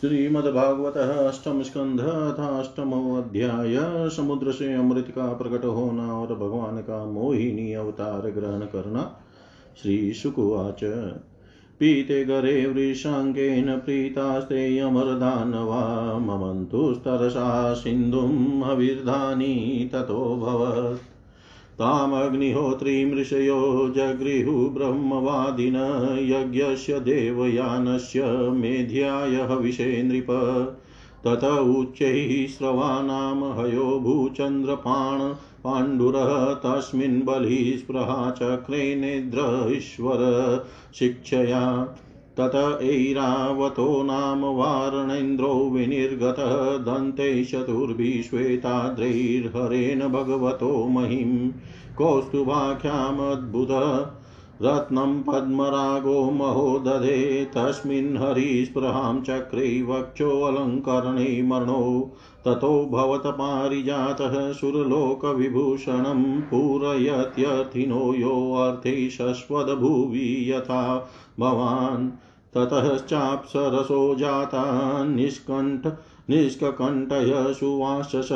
श्रीमद्भागवत अष्टम स्कंध अष्टमो अध्याय समुद्र से अमृत का प्रकट होना और भगवान का मोहिनी अवतार ग्रहण करना। श्री शुकुवाच पीते गरे वृषाङ्गेन प्रीतास्ते अमरदानवा ममन्तुस्तरसा सिन्धुं हविर्धानि ततोऽभवत् तामग्निहोत्रीं ऋषयो जगृहुः ब्रह्मवादिन यज्ञस्य देवयानस्य मेध्याय हविषे नृप। तत उच्चैः स्रवानां हयो भूचन्द्रपाण पाण्डुरः तस्मिन् बलिस्पृहा चक्रे नेद्र ईश्वर शिक्षया तत ऐरावतो नाम वारणेन्द्रो विनिर्गतः दन्तैः चतुर्भिः श्वेताद्रैर्हरेण भगवतो महिं। कौस्तुभाख्यामद्भुत रत्नं पद्मरागो महो दधे, तस्मिन् हरिस्पृहां चक्रे वक्षोऽलङ्करणे मर्णो। ततो भवतपारिजातः सुरलोकविभूषणं पूरयत्यर्थिनो योऽर्थे शश्वदभुवि यथा। भवान् ततश्चाप्सरसो जाता निष्कण्ठ निष्ककण्ठय सुवासस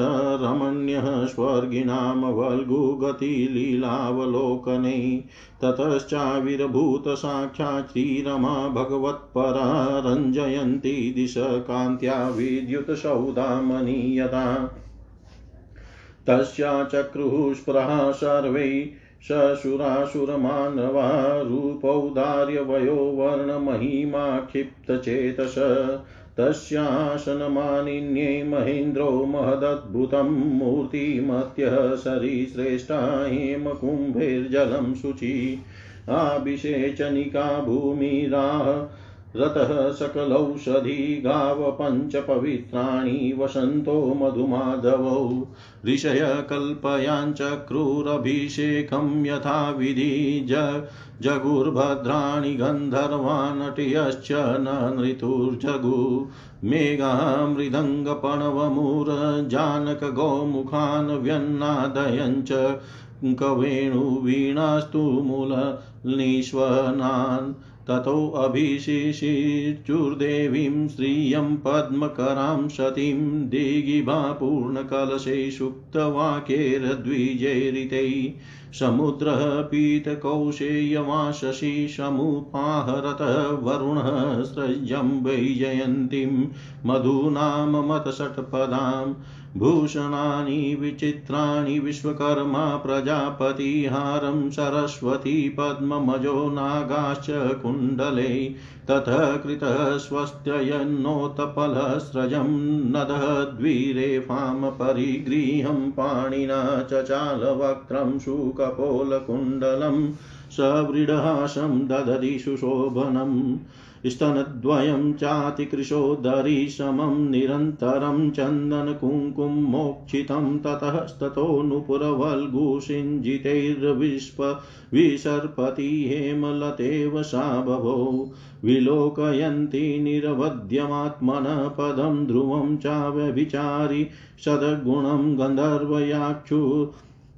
रमण्यः स्वर्गिणां वल्गुगतिलीलावलोकने ततश्चाविर्भूत साक्षात् श्रीरमा भगवत्परा रञ्जयन्ती दिशकान्त्या विद्युत्सौदामनीयता तस्या चक्रुः स्पृहा सर्वै सशुरासुरमानवा रूपौदार्यवयो वर्णमहिमा क्षिप्तचेतस तस्यासनमानिन्ये महेन्द्रो महदद्भुतं मूर्तिमत्यः सरीश्रेष्ठा हेमकुम्भैर्जलं शुचि आभिषेचनिका भूमिराः रतः सकलौषधी गाव पञ्चपवित्राणि वसन्तो मधुमाधवौ। ऋषय कल्पयाञ्चक्रूरभिषेकं यथाविधि। ज जगुर्भद्राणि गन्धर्वानटयश्च न नृतुर्जगु। मेघा मृदङ्गपणवमुरजानकगौमुखान् व्यन्नादयञ्च कवेणुवीणास्तु मूलनिष्वनान्। ततोऽभिशिशिचुर्देवीं श्रियं पद्मकरां सतीं दिगिभापूर्णकलशे सुप्तवाक्यैर्द्विजैरितै समुद्रः पीतकौशेयवाशशी समुपाहरतः वरुणः सृजं वैजयन्तीं मधुनाममतषट्पदाम् भूषणानि विचित्राणि विश्वकर्मा प्रजापतिहारं सरस्वती पद्ममजो नागाश्च कुण्डले ततः कृतः स्वस्त्ययन्नोत्पलस्रजं नदः द्विरेफां परिगृहं पाणिना चचालवक्त्रं शुकपोलकुण्डलं सवृढहासं ददति सुशोभनम् स्तनद्वयं चातिकृशोदरी समं निरन्तरं चन्दनकुङ्कुमोक्षितं ततस्ततो नुपुरवल्गुषिञ्जितैर्विश्व विसर्पति हेमलतेव सा बभो विलोकयन्ती निरवध्यमात्मनः पदं ध्रुवं चाव्यभिचारि सद्गुणं गन्धर्वयाक्षु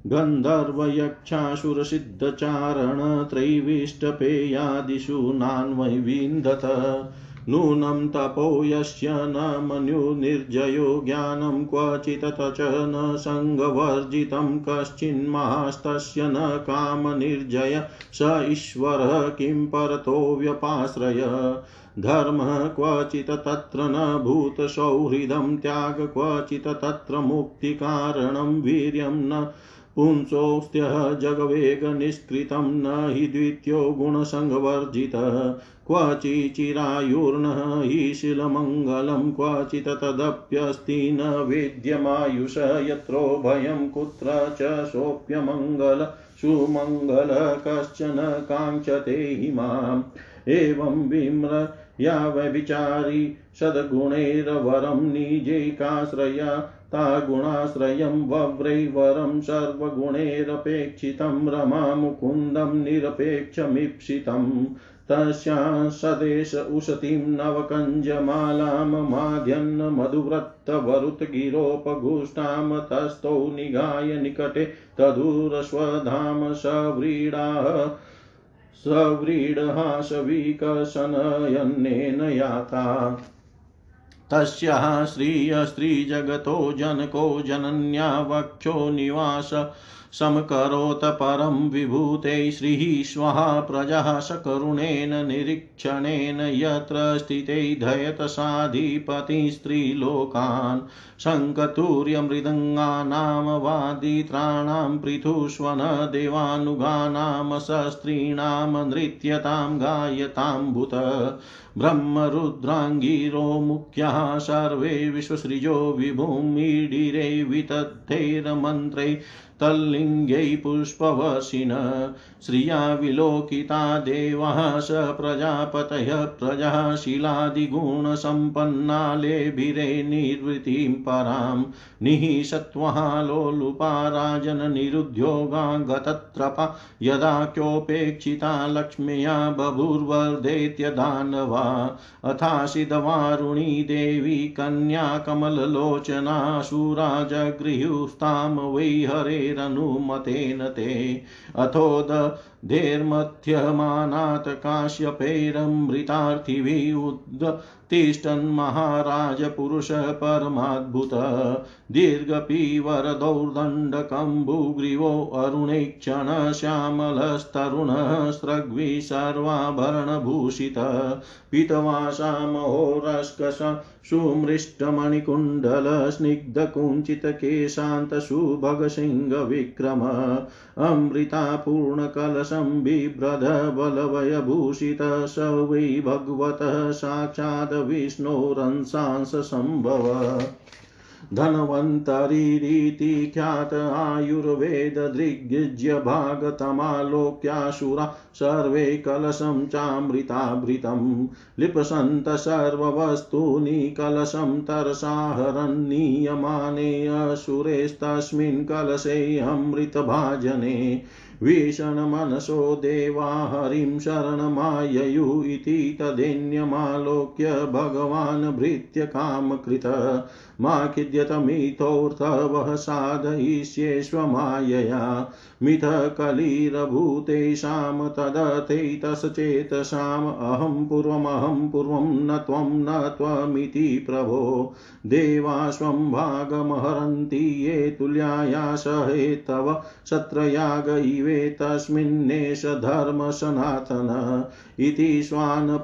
गन्धर्वयक्षासुरसिद्धचारण त्रैविष्टपेयादिषु नान्वैविन्दत नूनं तपो यस्य न मनुनिर्जयो ज्ञानं क्वचित् च न सङ्गवर्जितं कश्चिन्मास्तस्य न कामनिर्जय। स ईश्वरः किं परतो व्यपाश्रय। धर्मः क्वचित् तत्र न भूतसौहृदं त्याग क्वचित् तत्र मुक्तिकारणं, वीर्यं न पुंसोऽस्त्यः जगवेगनिष्कृतं न हि द्वितीयो गुणसङ्गवर्जितः क्वचिचिरायुर्न हि शिलमङ्गलं क्वचित् तदप्यस्ति न वेद्यमायुष। यत्रो भयं कुत्र च सोऽप्यमङ्गल, सुमङ्गल कश्चन काङ्क्षते हि माम्। एवं विम्र या व्यभिचारी सद्गुणैर्वरं निजैकाश्रया तागुणाश्रयं वव्रैवरं सर्वगुणैरपेक्षितं रमामुकुन्दं निरपेक्षमीप्सितम् तस्यां सदेश उशतीं नवकञ्जमालां माध्यन् मधुव्रतवरुतगिरोपगुष्टां तस्थौ निगाय निकटे तदूरस्वधाम सव्रीडाः सव्रीडहासविकसनयन्नेन याता। तस्याः श्रियस्त्रीजगतो जनको जनन्या वक्षो निवास समकरोत परं विभूते श्रीः स्वः प्रजः सकरुणेन निरीक्षणेन यत्र स्थिते धयत साधिपतिस्त्रीलोकान् शङ्कतूर्यमृदङ्गानां वादित्राणां पृथुष्वन देवानुगानां शस्त्रीणां नृत्यतां गायताम्बुत ब्रह्मरुद्राङ्गिरो मुख्याः सर्वे विश्वसृजो विभूमीडिरे वितद्धैर्मन्त्रै तल्लिङ्गै पुष्पवशिन श्रिया विलोकिता देवाः स प्रजापतयः। प्रजाः शिलादिगुणसम्पन्ना लेभिरे निर्वृतिं परां। निःसत्त्वः लोलुपा राजननिरुद्योगा गतत्रपा। यदा क्योपेक्षिता लक्ष्म्या बभूर्वर्धेत्यदानवा अथासिदवारुणी देवी कन्या कमललोचना सुराजगृहुस्तां वै हरेरनुमतेन ते अथोद धेर्मध्यमानात् काश्यपैरमृतार्थिभिः उद्तिष्ठन् महाराज पुरुष परमाद्भुत। दीर्घपीवरदौर्दण्डकम्बुग्रीवो अरुणैक्षण श्यामलस्तरुणः स्रग्वि सर्वाभरणभूषित। पीतवासामहोरस्कश सुमृष्टमणिकुण्डलस्निग्धकुञ्चितकेशान्तसुभगसिंहविक्रम अमृतापूर्णकलशं बिभ्रधबलवयभूषित स वै भगवतः साक्षात् विष्णोरंसांसम्भव धन्वन्तरीरीति ख्यात आयुर्वेददृग्युज्य भागतमालोक्यासुरा सर्वे कलशं चामृताभृतं लिपसन्त सर्ववस्तूनि कलशं तरसाहरन्नीयमाने असुरेस्तस्मिन् कलशे अमृतभाजने। विषणमनसो देवा हरिं शरणमाययु इति तदेन्यमालोक्य भगवान् भृत्य मा खिद्यतमिथोऽर्थवः साधयिष्येष्वमायया मिथः कलिरभूतेषां तदथैतसचेतसाम् अहं पूर्वमहं पूर्वं न त्वं न त्वमिति प्रभो। देवाश्वं भागमहरन्ति ये तुल्याया सहे तव सत्रयाग इवे तस्मिन्नेष धर्मसनातन इति स्वान्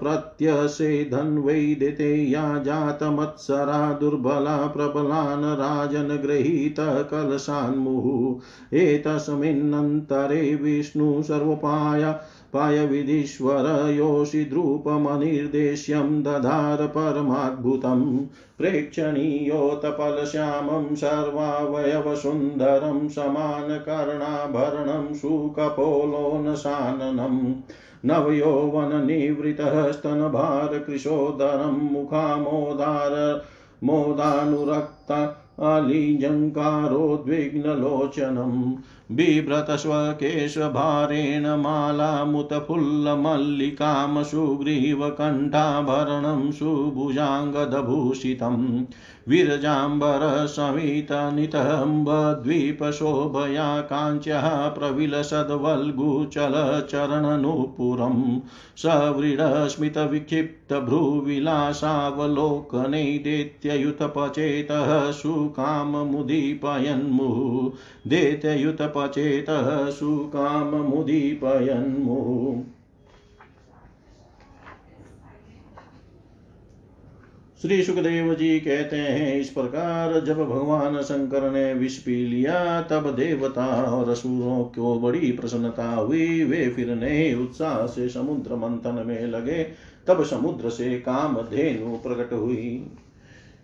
धन्वै दिते या जातमत्सरा दुर्बला प्रबलान् राजन् गृहीतः कलशान्मुहुः। एतस्मिन्नन्तरे विष्णु सर्वपाय पायविधीश्वर योषिद्रूपमनिर्देश्यं दधार परमाद्भुतं प्रेक्षणीयोतपलश्यामं सर्वावयवसुन्दरं समानकर्णाभरणं सुकपोलोनशाननम् नवयौवननिवृतः स्तनभारकृशोदरं मुखामोदार मोदानुरक्ता अलिजङ्कारोद्विग्नलोचनम् बिभ्रतस्वकेशभारेण मालामुतफुल्लमल्लिकां सुग्रीवकण्ठाभरणं सुभुजाङ्गदभूषितम् विरजाम्बरसमितनितम्बद्वीपशोभया काञ्च्यः प्रविलसद्वल्गुचलचरणनुपुरं सव्रीडस्मितविक्षिप्तभ्रूविलासावलोकने दैत्ययुतपचेतः सुकाममुदीपयन्मुः दैत्ययुतपचेतः सुकाममुदीपयन्मुः। श्री सुखदेव जी कहते हैं, इस प्रकार जब भगवान शंकर ने विष पी लिया, तब देवता और असुरों को बड़ी प्रसन्नता हुई। वे फिर नए उत्साह से समुद्र मंथन में लगे। तब समुद्र से काम धेनु प्रकट हुई।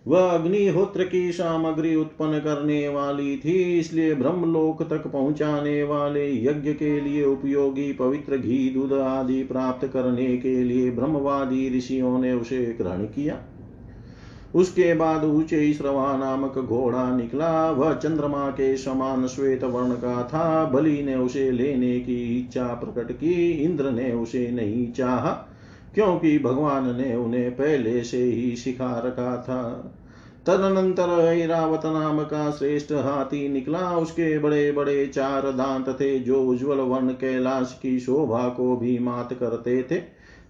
वह अग्निहोत्र की सामग्री उत्पन्न करने वाली थी, इसलिए ब्रह्मलोक तक पहुँचाने वाले यज्ञ के लिए उपयोगी पवित्र घी, दूध आदि प्राप्त करने के लिए ब्रह्मवादी ऋषियों ने उसे ग्रहण किया। उसके बाद ऊँचे श्रवा नामक घोड़ा निकला। वह चंद्रमा के समान श्वेत वर्ण का था। बलि ने उसे लेने की इच्छा प्रकट की। इंद्र ने उसे नहीं चाहा, क्योंकि भगवान ने उन्हें पहले से ही सिखा रखा था। तदनंतर ऐरावत नाम का श्रेष्ठ हाथी निकला। उसके बड़े बड़े चार दांत थे, जो उज्जवल वर्ण कैलाश की शोभा को भी मात करते थे।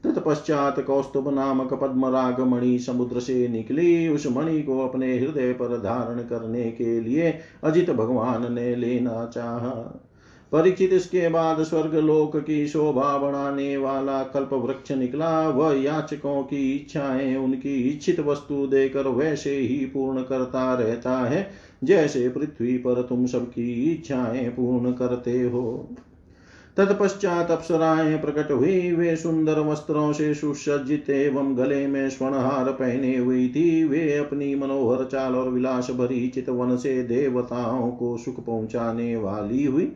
तत्पश्चात कौस्तुभ नामक पद्मराग मणि समुद्र से निकली। उस मणि को अपने हृदय पर धारण करने के लिए अजित भगवान ने लेना चाहा। परीक्षित इसके बाद स्वर्ग लोक की शोभा बढ़ाने वाला कल्प वृक्ष निकला। वह याचकों की इच्छाएँ, उनकी इच्छित वस्तु देकर वैसे ही पूर्ण करता रहता है, जैसे पृथ्वी पर तुम सबकी इच्छाएँ पूर्ण करते हो। तत्पश्चात अप्सराएँ प्रकट हुई। वे सुंदर वस्त्रों से सुसज्जित एवं गले में स्वर्णहार पहने हुई थी। वे अपनी मनोहर चाल और विलास भरी चितवन से देवताओं को सुख पहुँचाने वाली हुई।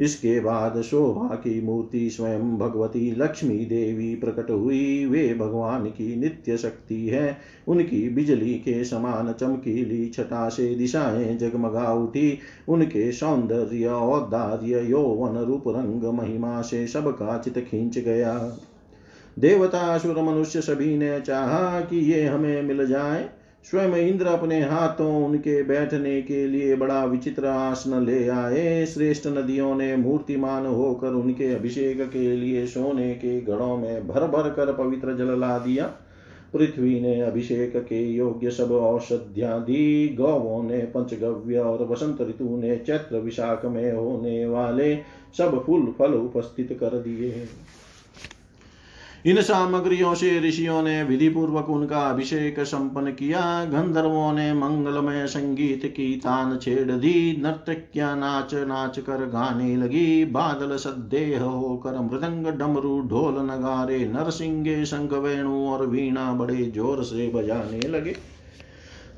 इसके बाद शोभा की मूर्ति स्वयं भगवती लक्ष्मी देवी प्रकट हुई। वे भगवान की नित्य शक्ति है। उनकी बिजली के समान चमकीली छटा से दिशाएँ जगमगा उठी। उनके सौंदर्य, औदार्य, यौवन, रूप, रंग, महिमा से सबका चित खींच गया। देवता असुर मनुष्य सभी ने चाहा कि ये हमें मिल जाए। स्वयं इंद्र अपने हाथों उनके बैठने के लिए बड़ा विचित्र आसन ले आए। श्रेष्ठ नदियों ने मूर्तिमान होकर उनके अभिषेक के लिए सोने के घड़ों में भर भर कर पवित्र जल ला दिया। पृथ्वी ने अभिषेक के योग्य सब औषधियाँ दी। गौवों ने पंचगव्य और वसंत ऋतु ने चैत्र विशाख में होने वाले सब फूल फल उपस्थित कर दिए। इन सामग्रियों से ऋषियों ने विधि पूर्वक उनका अभिषेक संपन्न किया। गंधर्वों ने मंगलमय संगीत की तान छेड़ दी। नर्तक्या नाच नाच कर गाने लगी। बादल सदेह होकर मृदंग डमरू ढोल नगारे नरसिंगे शंख वेणु और वीणा बड़े ज़ोर से बजाने लगे।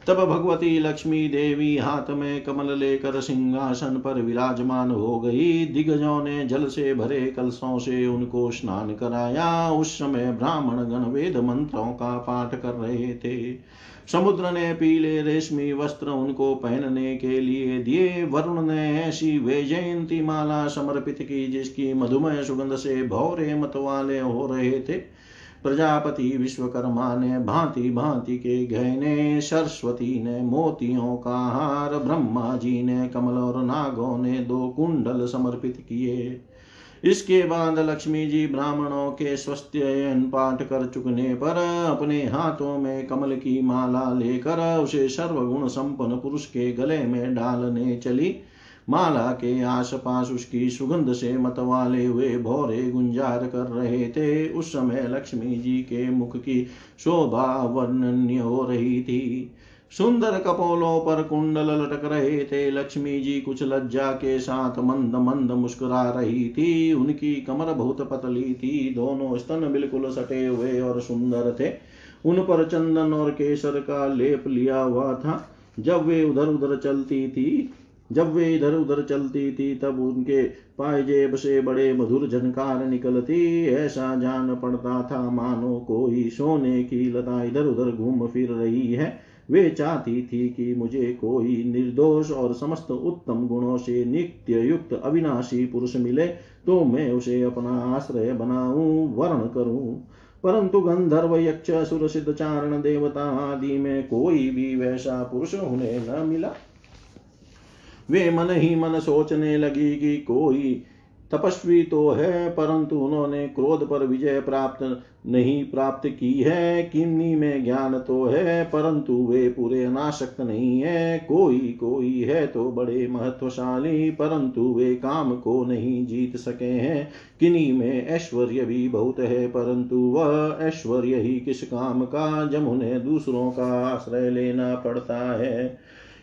तब भगवती लक्ष्मी देवी हाथ में कमल लेकर सिंहासन पर विराजमान हो गई। दिग्गजों ने जल से भरे कलशों से उनको स्नान कराया। उस समय ब्राह्मण गण वेद मंत्रों का पाठ कर रहे थे। समुद्र ने पीले रेशमी वस्त्र उनको पहनने के लिए दिए। वरुण ने ऐसी वे जयंती माला समर्पित की जिसकी मधुमय सुगंध से भौरे मत वाले हो रहे थे। प्रजापति विश्वकर्मा ने भांति भांति के गहने सरस्वती ने मोतियों का हार ब्रह्मा जी ने कमल और नागों ने दो कुंडल समर्पित किए। इसके बाद लक्ष्मी जी ब्राह्मणों के स्वस्थयन पाठ कर चुकने पर अपने हाथों में कमल की माला लेकर उसे सर्वगुण संपन्न पुरुष के गले में डालने चली। माला के आसपास उसकी सुगंध से मतवाले हुए भौरे गुंजार कर रहे थे। उस समय लक्ष्मी जी के मुख की शोभा वर्णन्य हो रही थी। सुंदर कपोलों पर कुंडल लटक रहे थे। लक्ष्मी जी कुछ लज्जा के साथ मंद मंद मुस्कुरा रही थी। उनकी कमर बहुत पतली थी। दोनों स्तन बिल्कुल सटे हुए और सुंदर थे। उन पर चंदन और केसर का लेप लिया हुआ था। जब वे उधर उधर चलती थी जब वे इधर उधर चलती थी, तब उनके पायजेब से बड़े मधुर झनकार निकलती। ऐसा जान पड़ता था, मानो कोई सोने की लता इधर उधर घूम फिर रही है। वे चाहती थी कि मुझे कोई निर्दोष और समस्त उत्तम गुणों से नित्य युक्त अविनाशी पुरुष मिले तो मैं उसे अपना आश्रय बनाऊँ, वर्ण करूँ। परंतु गंधर्व, यक्ष सुर सिद्ध, चारण, देवता आदि में कोई भी वैसा पुरुष उन्हें न मिला। वे मन ही मन सोचने लगी कि कोई तपस्वी तो है, परंतु उन्होंने क्रोध पर विजय प्राप्त नहीं प्राप्त की है। किन्नी में ज्ञान तो है, परंतु वे पूरे अनाशक्त नहीं है। कोई कोई है तो बड़े महत्वशाली, परंतु वे काम को नहीं जीत सके हैं। किन्हीं में ऐश्वर्य भी बहुत है, परंतु वह ऐश्वर्य ही किस काम का, जब उन्हें दूसरों का आश्रय लेना पड़ता है।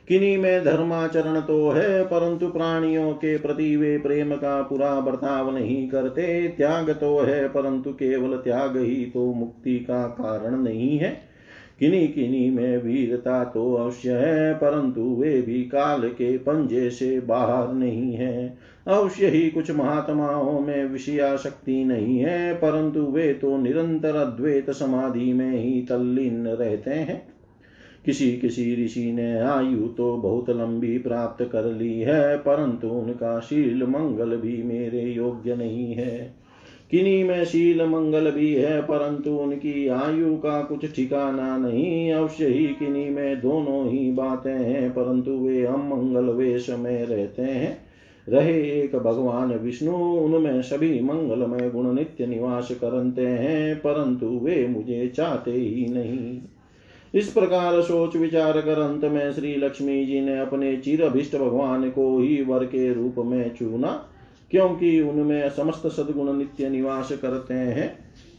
किन्हीं में धर्माचरण तो है, परंतु प्राणियों के प्रति वे प्रेम का पूरा बर्ताव नहीं करते, त्याग तो है, परंतु केवल त्याग ही तो मुक्ति का कारण नहीं है। किन्हीं किन्हीं में वीरता तो अवश्य है, परंतु वे भी काल के पंजे से बाहर नहीं है। अवश्य ही कुछ महात्माओं में विषया शक्ति नहीं है, परंतु वे तो निरंतर अद्वैत समाधि में ही तल्लीन रहते हैं। किसी किसी ऋषि ने आयु तो बहुत लंबी प्राप्त कर ली है, परंतु उनका शील मंगल भी मेरे योग्य नहीं है। किन्हीं में शील मंगल भी है, परंतु उनकी आयु का कुछ ठिकाना नहीं। अवश्य ही किन्हीं में दोनों ही बातें हैं, परंतु वे अमंगल वेश में रहते हैं। रहे एक भगवान विष्णु, उनमें सभी मंगलमय गुण नित्य निवास करते हैं, परंतु वे मुझे चाहते ही नहीं। इस प्रकार सोच विचार कर अंत में श्री लक्ष्मी जी ने अपने चिर अभिष्ट भगवान को ही वर के रूप में चुना, क्योंकि उनमें समस्त सदगुण नित्य निवास करते हैं।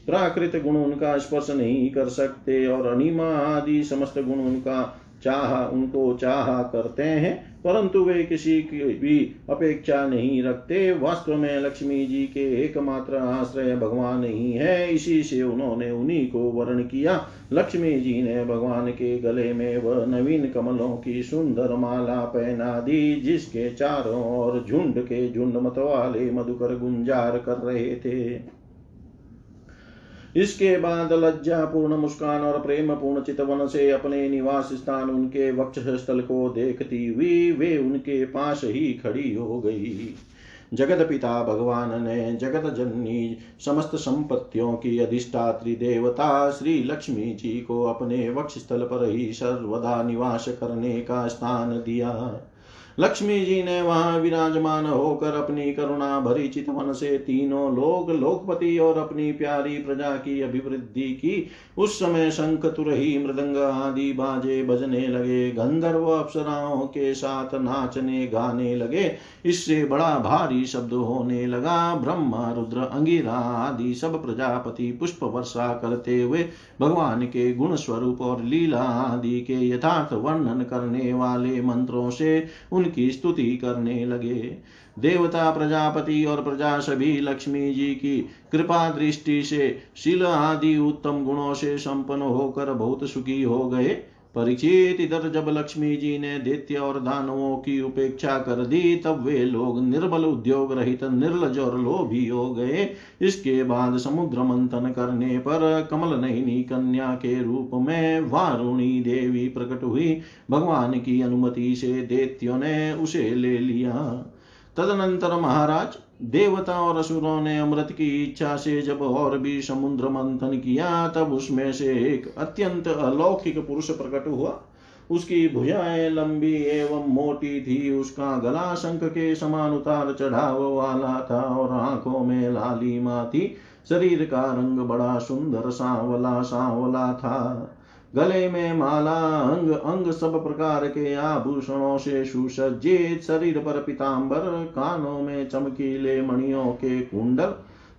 प्राकृत गुण उनका स्पर्श नहीं कर सकते और अनिमा आदि समस्त गुण उनका चाह, उनको चाह करते हैं। परंतु वे किसी की भी अपेक्षा नहीं रखते। वास्तव में लक्ष्मी जी के एकमात्र आश्रय भगवान ही है। इसी से उन्होंने उन्हीं को वर्ण किया। लक्ष्मी जी ने भगवान के गले में वह नवीन कमलों की सुंदर माला पहना दी, जिसके चारों ओर झुंड के झुंड मतवाले मधुकर गुंजार कर रहे थे। इसके बाद लज्जा पूर्ण मुस्कान और प्रेम पूर्ण चितवन से अपने निवास स्थान उनके वक्ष स्थल को देखती हुई वे उनके पास ही खड़ी हो गई। जगत पिता भगवान ने जगत जननी समस्त संपत्तियों की अधिष्ठात्री देवता श्री लक्ष्मी जी को अपने वक्ष स्थल पर ही सर्वदा निवास करने का स्थान दिया। लक्ष्मी जी ने वहाँ विराजमान होकर अपनी करुणा भरी चितवन से तीनों लोग, लोकपति और अपनी प्यारी प्रजा की अभिवृद्धि की। उस समय शंख, तुरही, मृदंग आदि बाजे बजने लगे। गंधर्व अप्सराओं के साथ नाचने, गाने लगे। इससे बड़ा भारी शब्द होने लगा। ब्रह्मा, रुद्र, अंगिरा आदि सब प्रजापति पुष्प वर्षा करते हुए भगवान के गुण स्वरूप और लीला आदि के यथार्थ वर्णन करने वाले मंत्रों से उनकी स्तुति करने लगे। देवता, प्रजापति और प्रजा सभी लक्ष्मी जी की कृपा दृष्टि से शिल आदि उत्तम गुणों से संपन्न होकर बहुत सुखी हो गए। परीक्षित इधर जब लक्ष्मी जी ने दैत्य और दानवों की उपेक्षा कर दी, तब वे लोग निर्बल उद्योग रहित, निर्लज और लोभी हो गए। इसके बाद समुद्र मंथन करने पर कमल नयनी कन्या के रूप में वारुणी देवी प्रकट हुई। भगवान की अनुमति से दैत्यों ने उसे ले लिया। तदनंतर महाराज देवता और असुरों ने अमृत की इच्छा से जब और भी समुद्र मंथन किया, तब उसमें से एक अत्यंत अलौकिक पुरुष प्रकट हुआ। उसकी भुजाएँ लंबी एवं मोटी थी, उसका गला शंख के समान उतार चढ़ाव वाला था और आँखों में लालिमा थी। शरीर का रंग बड़ा सुंदर, सांवला सांवला था। गले में माला, अंग अंग सब प्रकार के आभूषणों से सुसज्जित शरीर पर पिताम्बर कानों में चमकीले मणियों के कुंडल,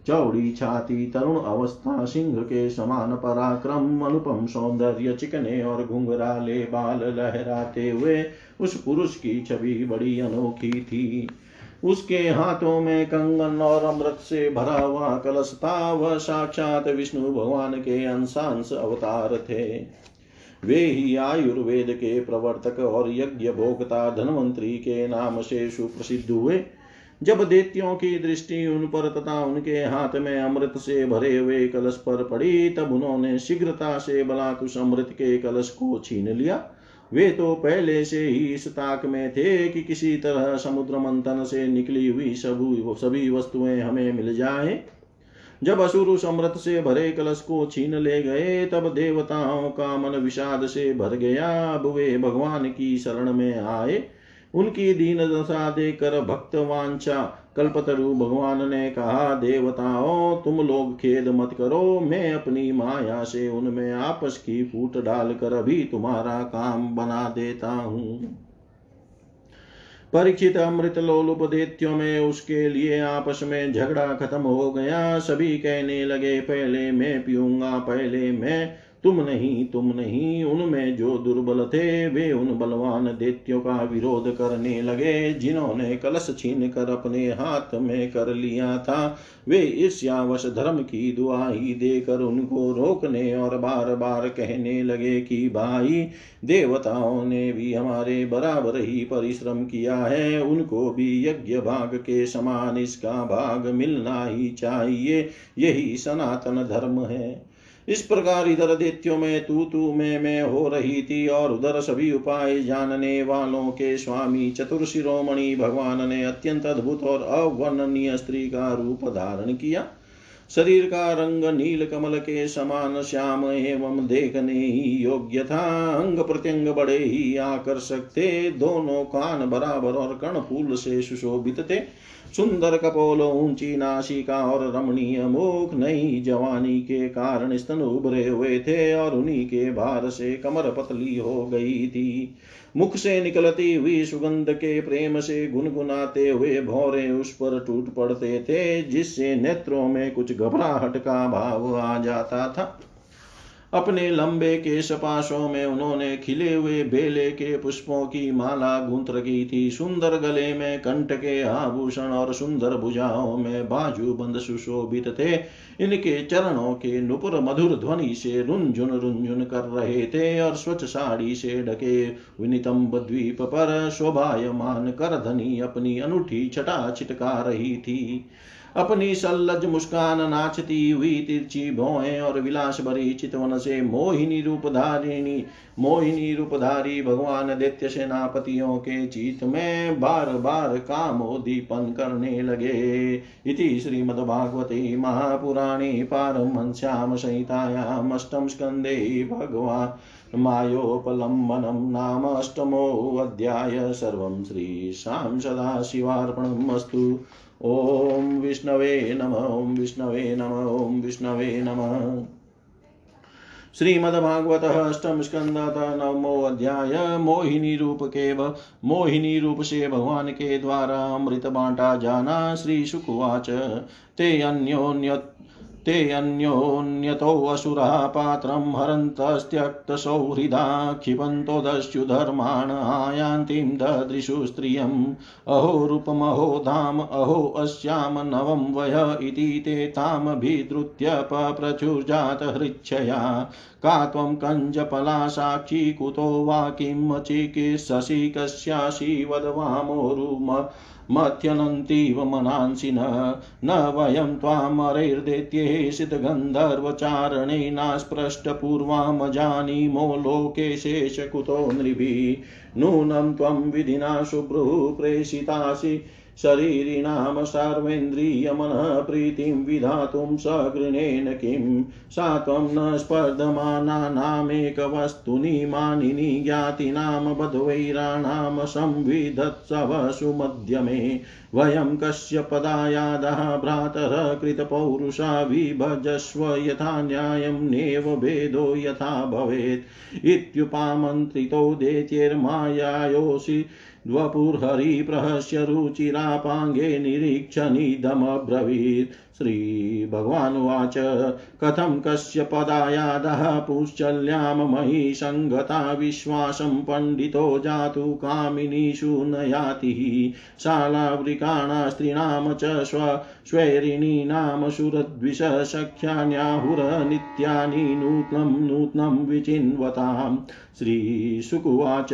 चौड़ी छाती, तरुण अवस्था, सिंह के समान पराक्रम, अनुपम सौंदर्य, चिकने और घुंघराले बाल लहराते हुए उस पुरुष की छवि बड़ी अनोखी थी। उसके हाथों में कंगन और अमृत से भरा हुआ कलश था। वह साक्षात विष्णु भगवान के अंशांश अवतार थे। वे ही आयुर्वेद के प्रवर्तक और यज्ञ भोक्ता, धनवंतरी के नाम से सुप्रसिद्ध हुए। जब देत्यों की दृष्टि उन पर तथा उनके हाथ में अमृत से भरे हुए कलश पर पड़ी, तब उन्होंने शीघ्रता से बलाकुश अमृत के कलश को छीन लिया। वे तो पहले से ही इस ताक में थे कि किसी तरह समुद्र मंथन से निकली हुई सभी सभी वस्तुएँ हमें मिल जाए। जब असुर समृत से भरे कलश को छीन ले गए, तब देवताओं का मन विषाद से भर गया। अब वे भगवान की शरण में आए। उनकी दीन दशा देकर भक्त वांछा। कल्पतरु भगवान ने कहा, देवताओं, तुम लोग खेद मत करो। मैं अपनी माया से उनमें आपस की फूट डालकर अभी तुम्हारा काम बना देता हूँ। परीक्षित अमृत लोलुप दैत्यों में उसके लिए आपस में झगड़ा खत्म हो गया। सभी कहने लगे, पहले मैं पीऊँगा, पहले मैं तुम नहीं तुम नहीं उनमें जो दुर्बल थे, वे उन बलवान देत्यों का विरोध करने लगे, जिन्होंने कलश छीन कर अपने हाथ में कर लिया था। वे ईर्ष्यावश धर्म की दुआई देकर उनको रोकने और बार बार कहने लगे कि, भाई, देवताओं ने भी हमारे बराबर ही परिश्रम किया है, उनको भी यज्ञ भाग के समान इसका भाग मिलना ही चाहिए। यही सनातन धर्म है। इस प्रकार इधर दैत्यों में, तू तू, में में हो रही थी और उधर सभी उपाय जानने वालों के स्वामी चतुर शिरोमणि भगवान ने अत्यंत अद्भुत और अवर्णनीय स्त्री का रूप धारण किया। शरीर का रंग नील कमल के समान श्याम एवं देखने ही योग्य था। अंग प्रत्यंग बड़े ही आकर्षक थे। दोनों कान बराबर और कर्ण फूल से सुशोभित थे। सुंदर कपोल, ऊँची नासिका और रमणीय मुख नई जवानी के कारण स्तन उभरे हुए थे और उन्हीं के भार से कमर पतली हो गई थी। मुख से निकलती हुई सुगंध के प्रेम से गुनगुनाते हुए भौरे उस पर टूट पड़ते थे, जिससे नेत्रों में कुछ घबराहट का भाव आ जाता था। अपने लंबे केश पाशों में उन्होंने खिले हुए बेले के पुष्पों की माला गूंथ रखी थी। सुंदर गले में कंठ के आभूषण और सुंदर भुजाओं में बाजू बंद सुशोभित थे। इनके चरणों के नुपुर मधुर ध्वनि से रुंझुन रुंझुन कर रहे थे और स्वच्छ साड़ी से ढके विनितंब द्वीप पर शोभायमान कर धनी अपनी अनूठी छटा छिटका रही थी। अपनी सल्लज मुस्कान नाचती हुई तिरछी भौएँ और विलास भरी चितवन से मोहिनी रूपधारिणी, मोहिनी रूपधारी भगवान दैत्य सेनापतियों के चित में बार बार कामोदीपन करने लगे। इति श्रीमद्भागवते महापुराणे पारमहंस्यां संहितायाम् अष्टम स्कन्धे भगवान् मायोपलम्बनं नाम अष्टमोऽध्याय सर्वं श्रीशां सदाशिवार्पणम् अस्तु। ॐ विष्णवे नम ॐ विष्णवे नम ॐ विष्णवे नम। श्रीमद्भागवत अष्टम स्कंद नवमो अध्याय, मोहिनी रूप के मोहिनी रूप से भगवान के द्वारा अमृत बांटा जाना श्री सुकुवाच ते अन्योन्य ते अन्योन्यतोऽसुरा पात्रं हरन्तस्त्यक्तसौहृदा क्षिपन्तो दस्युधर्माण आयान्तीं ददृशु स्त्रियम् अहो रूपमहो धाम, अहो अस्यां नवं वय इति ते तामभिद्रुत्य पप्रचुर्जात हृच्छया का त्वं कञ्जपला साक्षी कुतो वा किं चिकित्ससि कस्यासि मथ्यनन्तीव मनांसि न न वयं त्वामरैर्दैत्ये सितगन्धर्वचारणे नास्पृष्टपूर्वां जानीमो लोके शेषकुतो नृभिः। नूनं त्वं विधिना शुभ्रुः प्रेषितासि। शरीरिणां सर्वेन्द्रियमनः प्रीतिं विधातुं सगृणेन किं? सा त्वं न स्पर्धमानानामेकवस्तुनि मानिनि ज्ञातीनां बध्वैराणां संविधत्सवसु मध्यमे। वयं कस्य पदायादः भ्रातरः कृतपौरुषा विभजस्व यथा न्यायं नेव भेदो यथा भवेत्। इत्युपामन्त्रितो दैत्यैर्मायायोषि द्वपुर्हरिप्रहस्य रुचिरापाङ्गे निरीक्षनिदमब्रवीत् श्रीभगवानुवाच। कथं कस्य पदायादः पुश्चल्यां मयि सङ्गता विश्वासं पण्डितो जातु कामिनीषु न यातिः शालावृकाणा स्त्रीणां च स्व स्वैरिणीनां सुरद्विष सख्यान्याहुरनित्यानि नूत्नं नूत्नं विचिन्वताम्। श्रीशुकुवाच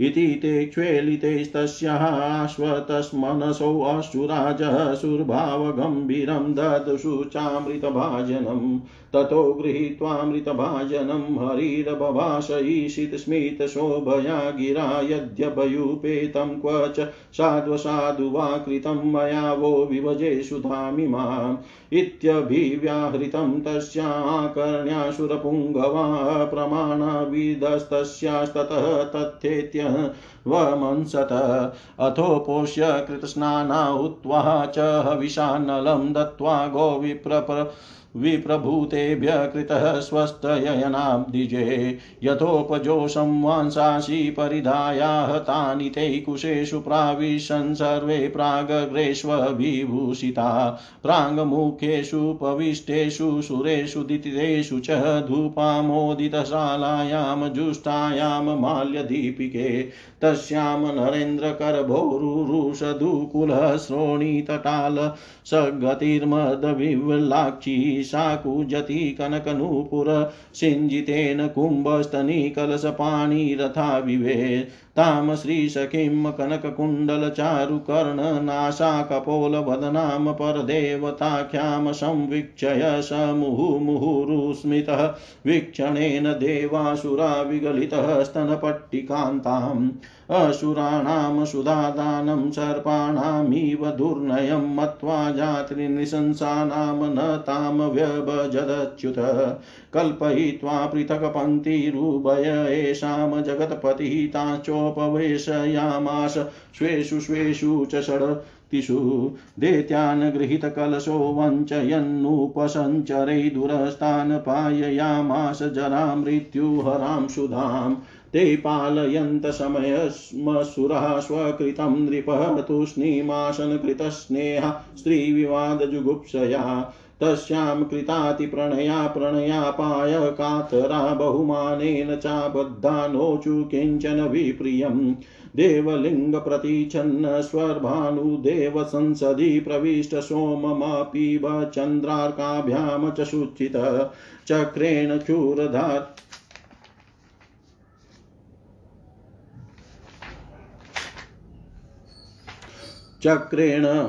इति ते क्ष्वेलितैस्तस्याः अश्वतस्मनसो अश्रुराजः सुरभावगम्भीरं ददुषु चामृतभाजनम्। ततो गृहीत्वामृतभाजनं हरिरबभाषयीषितस्मितशोभया गिरा यद्यभयूपेतं क्व च साध्वसाधु वा कृतं मया वो विभजे सुधामिमाम् इत्यभिव्याहृतं तस्याकर्ण्यासुरपुङ्गवा प्रमाणविदस्तस्यास्ततः तथ्येत्य। वमंसत अथोपोष्य कृतस्नाना उत्वा च हविषान्नलं दत्त्वा गोविप्रप विप्रभूतेभ्य कृतः स्वस्तयनाब्धिजे यथोपजोषं वांसांसि परिधायाः तानि ते कुशेषु प्राविशन् सर्वे प्रागग्रेष्वविभूषिता प्राङ्मुखेषु पविष्टेषु सुरेषु दितिरेषु च धूपामोदितशालायां जुष्टायां माल्यदीपिके। तस्यां नरेन्द्रकरभोरुरुषदुकुलः श्रोणीतटाल सगतिर्मदविवलाक्षी शाकुजति कनकनूपुर सिञ्जितेन कुम्भस्तनिकलशपाणिरथा विवेत् तां श्रीसखीं कनककुण्डलचारुकर्णनाशाकपोलवदनां परदेवताख्यां संवीक्षय स मुहुर्मुहुरुस्मितः वीक्षणेन देवासुरा विगलितः स्तनपट्टिकान्ताम् असुराणां सुधादानं सर्पाणामिव दुर्नयं मत्वा जातृनृशंसानां न तां व्यभजदच्युत कल्पयित्वा पृथक् पङ्क्तिरुभय येषां जगत्पतिः ताश्चोपवेशयामास स्वेषु स्वेषु च षड्तिषु। दैत्यान् गृहीतकलशो वञ्चयन्नुपसञ्चरै दुरस्तान् पाययामास जरा मृत्युहरां सुधाम्। ते पालयन्त समयस्मसुरः स्वकृतं नृपः तूष्णीमासनकृतस्नेहा स्त्रीविवादजुगुप्सया। तस्यां कृतातिप्रणया प्रणयापाय कातरा बहुमानेन चाबद्धा नोचु किंचन विप्रियम् देवलिङ्गप्रतिच्छन्न स्वर्भानुदेवसंसदि प्रविष्ट सोममापीव चन्द्रार्काभ्यां च शुचित। चक्रेण चूरधार चक्रेण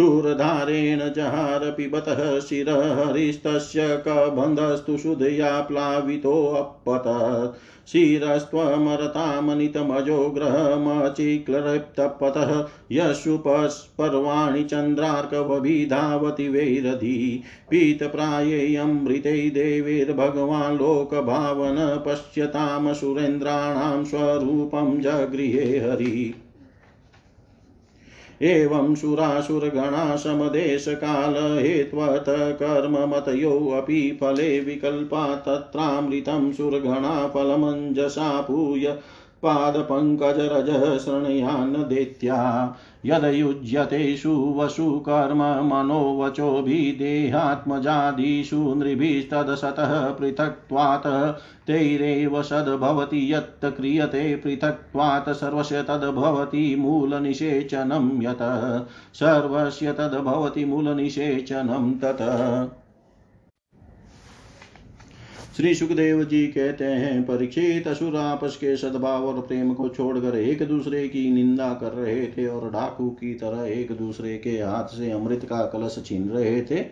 क्षूरधारेण जहार पिबतः शिरहरिस्तस्य कबन्धस्तु शुधया प्लावितोऽपतत् शिरस्त्वमरतामनितमजो ग्रहमचिक्लृप्तपतः यशुपर्वाणि चन्द्रार्कवभिधावति वैरधि। पीतप्रायेऽमृते देवैर्भगवान् लोकभावन पश्यताम सुरेन्द्राणां स्वरूपं जगृहे हरि। एवं सुरासुरगणा समदेशकालहेत्वत कर्ममतयोऽपि फले विकल्पा तत्रामृतं सुरगणा फलमञ्जसा पूय पादपङ्कजरजः शृणयान् दैत्या यदयुज्यतेषु वसु कर्म मनोवचोभिदेहात्मजादिषु नृभिस्तदसतः पृथक्त्वात् तैरेव सद्भवति यत् क्रियते पृथक्त्वात् सर्वस्य तद्भवति मूलनिषेचनं यत् सर्वस्य तद्भवति मूलनिषेचनं तत् श्री सुखदेव जी कहते हैं, परीक्षित असुर आपस के सद्भाव और प्रेम को छोड़कर एक दूसरे की निंदा कर रहे थे और डाकू की तरह एक दूसरे के हाथ से अमृत का कलश छीन रहे थे।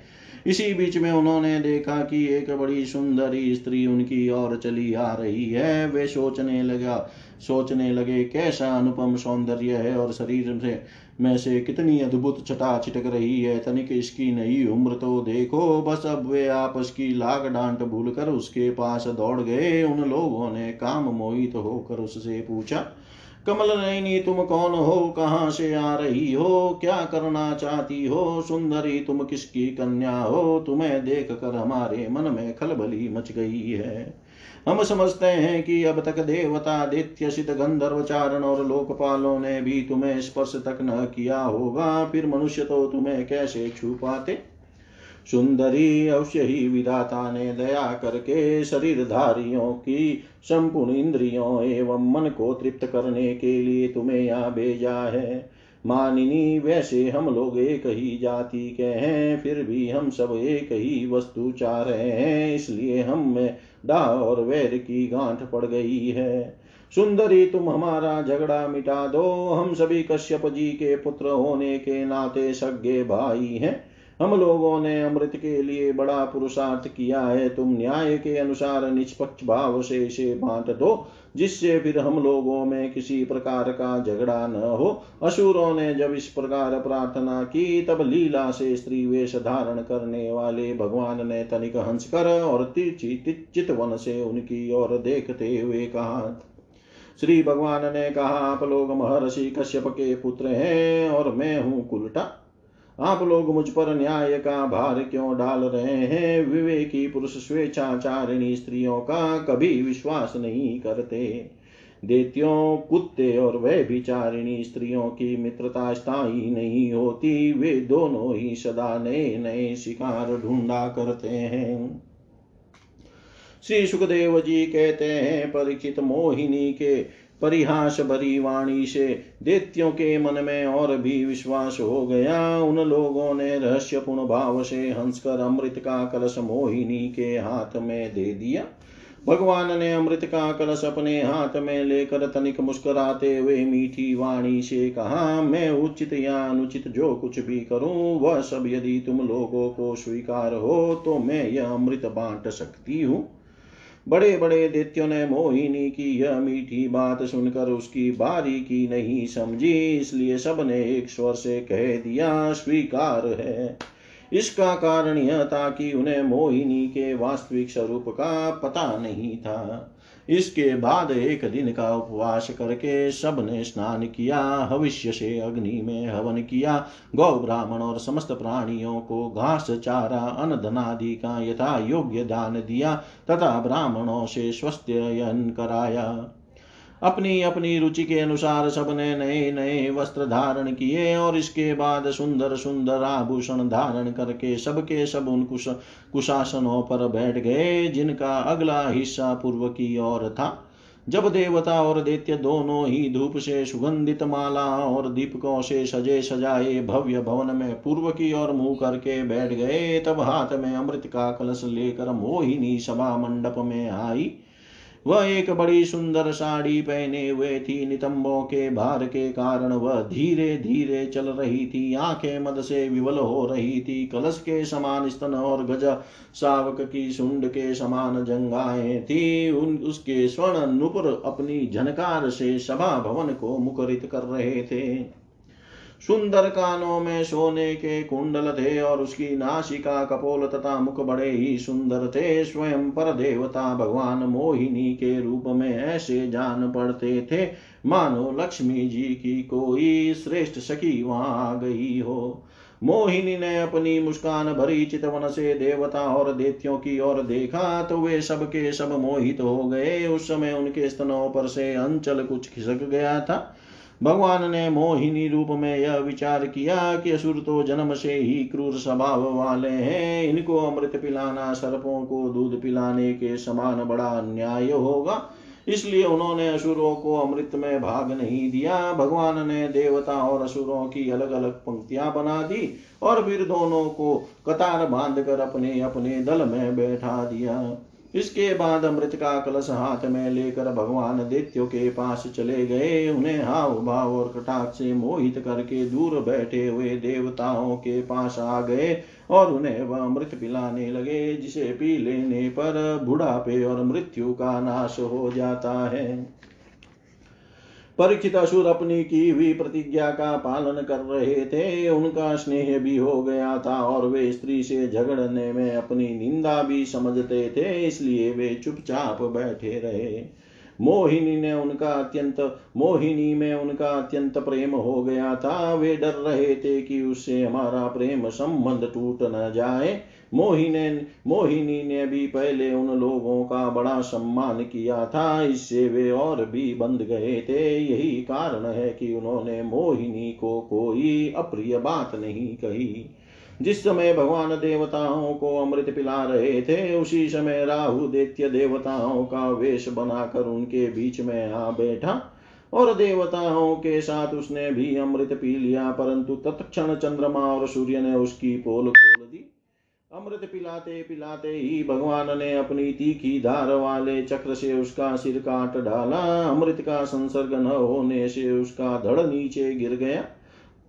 इसी बीच में उन्होंने देखा कि एक बड़ी सुंदरी स्त्री उनकी ओर चली आ रही है। वे सोचने लगा, सोचने लगे, कैसा अनुपम सौंदर्य है और शरीर से में से कितनी अद्भुत छटा छिटक रही है, तनिक इसकी नई उम्र तो देखो। बस अब वे आपस की लाग डांट भूल कर उसके पास दौड़ गए। उन लोगों ने काम मोहित तो होकर उससे पूछा, कमल नैनी तुम कौन हो? कहाँ से आ रही हो? क्या करना चाहती हो? सुंदरी, तुम किसकी कन्या हो? तुम्हें देख कर हमारे मन में खलबली मच गई है। हम समझते हैं कि अब तक देवता, दित्य, सिद्ध गंधर्व, चारण और लोकपालों ने भी तुम्हें स्पर्श तक न किया होगा। फिर मनुष्य तो तुम्हें कैसे छू पाते? सुंदरी अवश्य ही विधाता ने दया करके शरीरधारियों की संपूर्ण इंद्रियों एवं मन को तृप्त करने के लिए तुम्हें यहाँ भेजा है। मानिनी, वैसे हम लोग एक ही जाति के हैं, फिर भी हम सब एक ही वस्तु चाह रहे हैं, इसलिए हम में डा और वैर की गांठ पड़ गई है। सुंदरी, तुम हमारा झगड़ा मिटा दो। हम सभी कश्यप जी के पुत्र होने के नाते सगे भाई हैं। हम लोगों ने अमृत के लिए बड़ा पुरुषार्थ किया है, तुम न्याय के अनुसार निष्पक्ष भाव से इसे बांट दो, जिससे फिर हम लोगों में किसी प्रकार का झगड़ा न हो। असुरों ने जब इस प्रकार प्रार्थना की, तब लीला से स्त्री वेश धारण करने वाले भगवान ने तनिक हंस कर और तिरछी वन से उनकी ओर देखते हुए कहा, श्री भगवान ने कहा, आप लोग महर्षि कश्यप के पुत्र हैं और मैं हूँ कुलटा। आप लोग मुझ पर न्याय का भार क्यों डाल रहे हैं? विवेकी पुरुष स्वेच्छाचारिणी स्त्रियों का कभी विश्वास नहीं करते। देत्यों, कुत्ते और वह विचारिणी स्त्रियों की मित्रता स्थायी नहीं होती। वे दोनों ही सदा नए नए शिकार ढूंढा करते हैं। श्री सुखदेव जी कहते हैं, परीक्षित मोहिनी के परिहास भरी वाणी से दैत्यों के मन में और भी विश्वास हो गया। उन लोगों ने रहस्यपूर्ण भाव से हंसकर अमृत का कलश मोहिनी के हाथ में दे दिया। भगवान ने अमृत का कलश अपने हाथ में लेकर तनिक मुस्कुराते हुए मीठी वाणी से कहा, मैं उचित या अनुचित जो कुछ भी करूँ, वह सब यदि तुम लोगों को स्वीकार हो तो मैं यह अमृत बांट सकती हूँ। बड़े बड़े दैत्यों ने मोहिनी की यह मीठी बात सुनकर उसकी बारी की नहीं समझी, इसलिए सबने एक स्वर से कह दिया, स्वीकार है। इसका कारण यह था कि उन्हें मोहिनी के वास्तविक स्वरूप का पता नहीं था। इसके बाद एक दिन का उपवास करके सबने स्नान किया, हविष्य से अग्नि में हवन किया। गौ ब्राह्मण और समस्त प्राणियों को घास, चारा अन्न धनादि का यथा योग्य दान दिया तथा ब्राह्मणों से स्वस्थ कराया। अपनी अपनी रुचि के अनुसार सबने नए नए वस्त्र धारण किए और इसके बाद सुंदर सुंदर आभूषण धारण करके सबके सब उन कुश, कुशासनों पर बैठ गए, जिनका अगला हिस्सा पूर्व की ओर था। जब देवता और दैत्य दोनों ही धूप से सुगंधित माला और दीपकों से सजे सजाए भव्य भवन में पूर्व की ओर मुँह करके बैठ गए, तब हाथ में अमृत का कलश लेकर मोहिनी सभा मंडप में आई। वह एक बड़ी सुंदर साड़ी पहने हुए थी। नितंबों के भार के कारण वह धीरे धीरे चल रही थी। आँखें मद से विवल हो रही थी। कलश के समान स्तन और गज सावक की सुंड के समान जंगाएँ थी। उन, उसके स्वर्ण नुपुर अपनी झनकार से सभा भवन को मुखरित कर रहे थे। सुंदर कानों में सोने के कुंडल थे और उसकी नासिका कपोल तथा मुख बड़े ही सुंदर थे। स्वयं पर देवता भगवान मोहिनी के रूप में ऐसे जान पड़ते थे। मानो लक्ष्मी जी की कोई श्रेष्ठ सखी वहाँ आ गई हो। मोहिनी ने अपनी मुस्कान भरी चितवन से देवता और देत्यों की ओर देखा तो वे सब के सब मोहित हो गए। उस समय उनके स्तनों पर से अंचल कुछ खिसक गया था। भगवान ने मोहिनी रूप में यह विचार किया कि असुर तो जन्म से ही क्रूर स्वभाव वाले हैं। इनको अमृत पिलाना, सर्पों को दूध पिलाने के समान बड़ा अन्याय होगा। इसलिए उन्होंने असुरों को अमृत में भाग नहीं दिया। भगवान ने देवता और असुरों की अलग अलग पंक्तियाँ बना दी और फिर दोनों को कतार बाँध कर अपने अपने दल में बैठा दिया। इसके बाद अमृत का कलश हाथ में लेकर भगवान दैत्यो के पास चले गए। उन्हें हाव भाव और कटाक्ष से मोहित करके दूर बैठे हुए देवताओं के पास आ गए और उन्हें वह अमृत पिलाने लगे, जिसे पी लेने पर बुढ़ापे और मृत्यु का नाश हो जाता है। परीक्षित असुर अपनी की हुई प्रतिज्ञा का पालन कर रहे थे। उनका स्नेह भी हो गया था और वे स्त्री से झगड़ने में अपनी निंदा भी समझते थे, इसलिए वे चुपचाप बैठे रहे। मोहिनी ने उनका अत्यंत, मोहिनी में उनका अत्यंत प्रेम हो गया था। वे डर रहे थे कि उससे हमारा प्रेम संबंध टूट न जाए। मोहिने मोहिनी ने भी पहले उन लोगों का बड़ा सम्मान किया था, इससे वे और भी बंध गए थे। यही कारण है कि उन्होंने मोहिनी को कोई अप्रिय बात नहीं कही। जिस समय भगवान देवताओं को अमृत पिला रहे थे, उसी समय राहु दैत्य देवताओं का वेश बनाकर उनके बीच में आ बैठा और देवताओं के साथ उसने भी अमृत पी लिया, परंतु तत्क्षण चंद्रमा और सूर्य ने उसकी पोल दी अमृत पिलाते पिलाते ही भगवान ने अपनी तीखी धार वाले चक्र से उसका सिर काट डाला। अमृत का संसर्ग न होने से उसका धड़ नीचे गिर गया,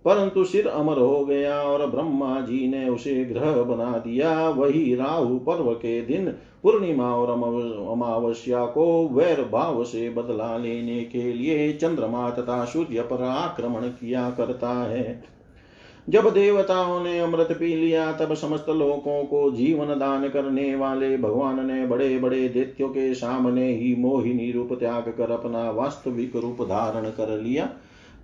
परंतु सिर अमर हो गया और ब्रह्मा जी ने उसे ग्रह बना दिया। वही राहु पर्व के दिन पूर्णिमा और अमावस्या को वैर भाव से बदला लेने के लिए चंद्रमा तथा सूर्य पर आक्रमण किया करता है। जब देवताओं ने अमृत पी लिया, तब समस्त लोगों को जीवन दान करने वाले भगवान ने बड़े बड़े दैत्यों के सामने ही मोहिनी रूप त्याग कर अपना वास्तविक रूप धारण कर लिया।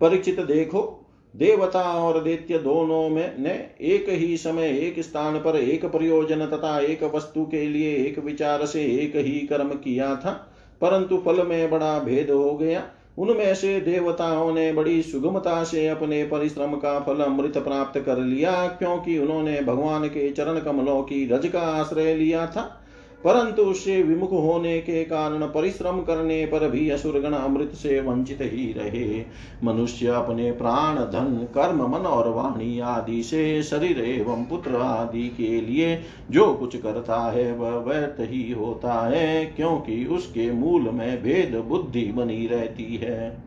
परीक्षित देखो, देवता और दैत्य दोनों में ने एक ही समय एक स्थान पर एक प्रयोजन तथा एक वस्तु के लिए एक विचार से एक ही कर्म किया था, परंतु फल में बड़ा भेद हो गया। उनमें से देवताओं ने बड़ी सुगमता से अपने परिश्रम का फल अमृत प्राप्त कर लिया, क्योंकि उन्होंने भगवान के चरण कमलों की रज का आश्रय लिया था। परंतु उससे विमुख होने के कारण परिश्रम करने पर भी असुरगण अमृत से वंचित ही रहे। मनुष्य अपने प्राण, धन, कर्म, मन और वाणी आदि से शरीर एवं पुत्र आदि के लिए जो कुछ करता है, वह व्यर्थ ही होता है, क्योंकि उसके मूल में भेद बुद्धि बनी रहती है।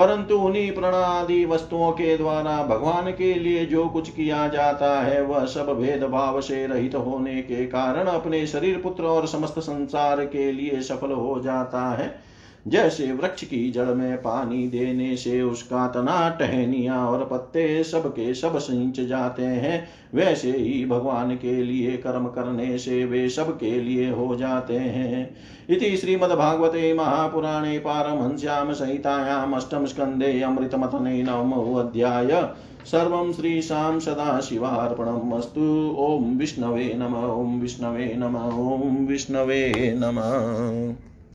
परंतु उन्हीं प्रण आदि वस्तुओं के द्वारा भगवान के लिए जो कुछ किया जाता है, वह सब भेदभाव से रहित होने के कारण अपने शरीर, पुत्र और समस्त संसार के लिए सफल हो जाता है। जैसे वृक्ष की जड़ में पानी देने से उसका तना टहनिया और पत्ते सबके सब सिंच जाते हैं। वैसे ही भगवान के लिए कर्म करने से वे सबके लिए हो जाते हैं। इति श्रीमद्भागवते महापुराणे पारमहंस्यां संहितायाम् अष्टम स्कन्धे अमृतमथने नवमोऽध्याय सर्वं श्रीशां सदाशिवार्पणम् अस्तु। ॐ विष्णवे नम। ॐ विष्णवे नम। ॐ विष्णवे नमः।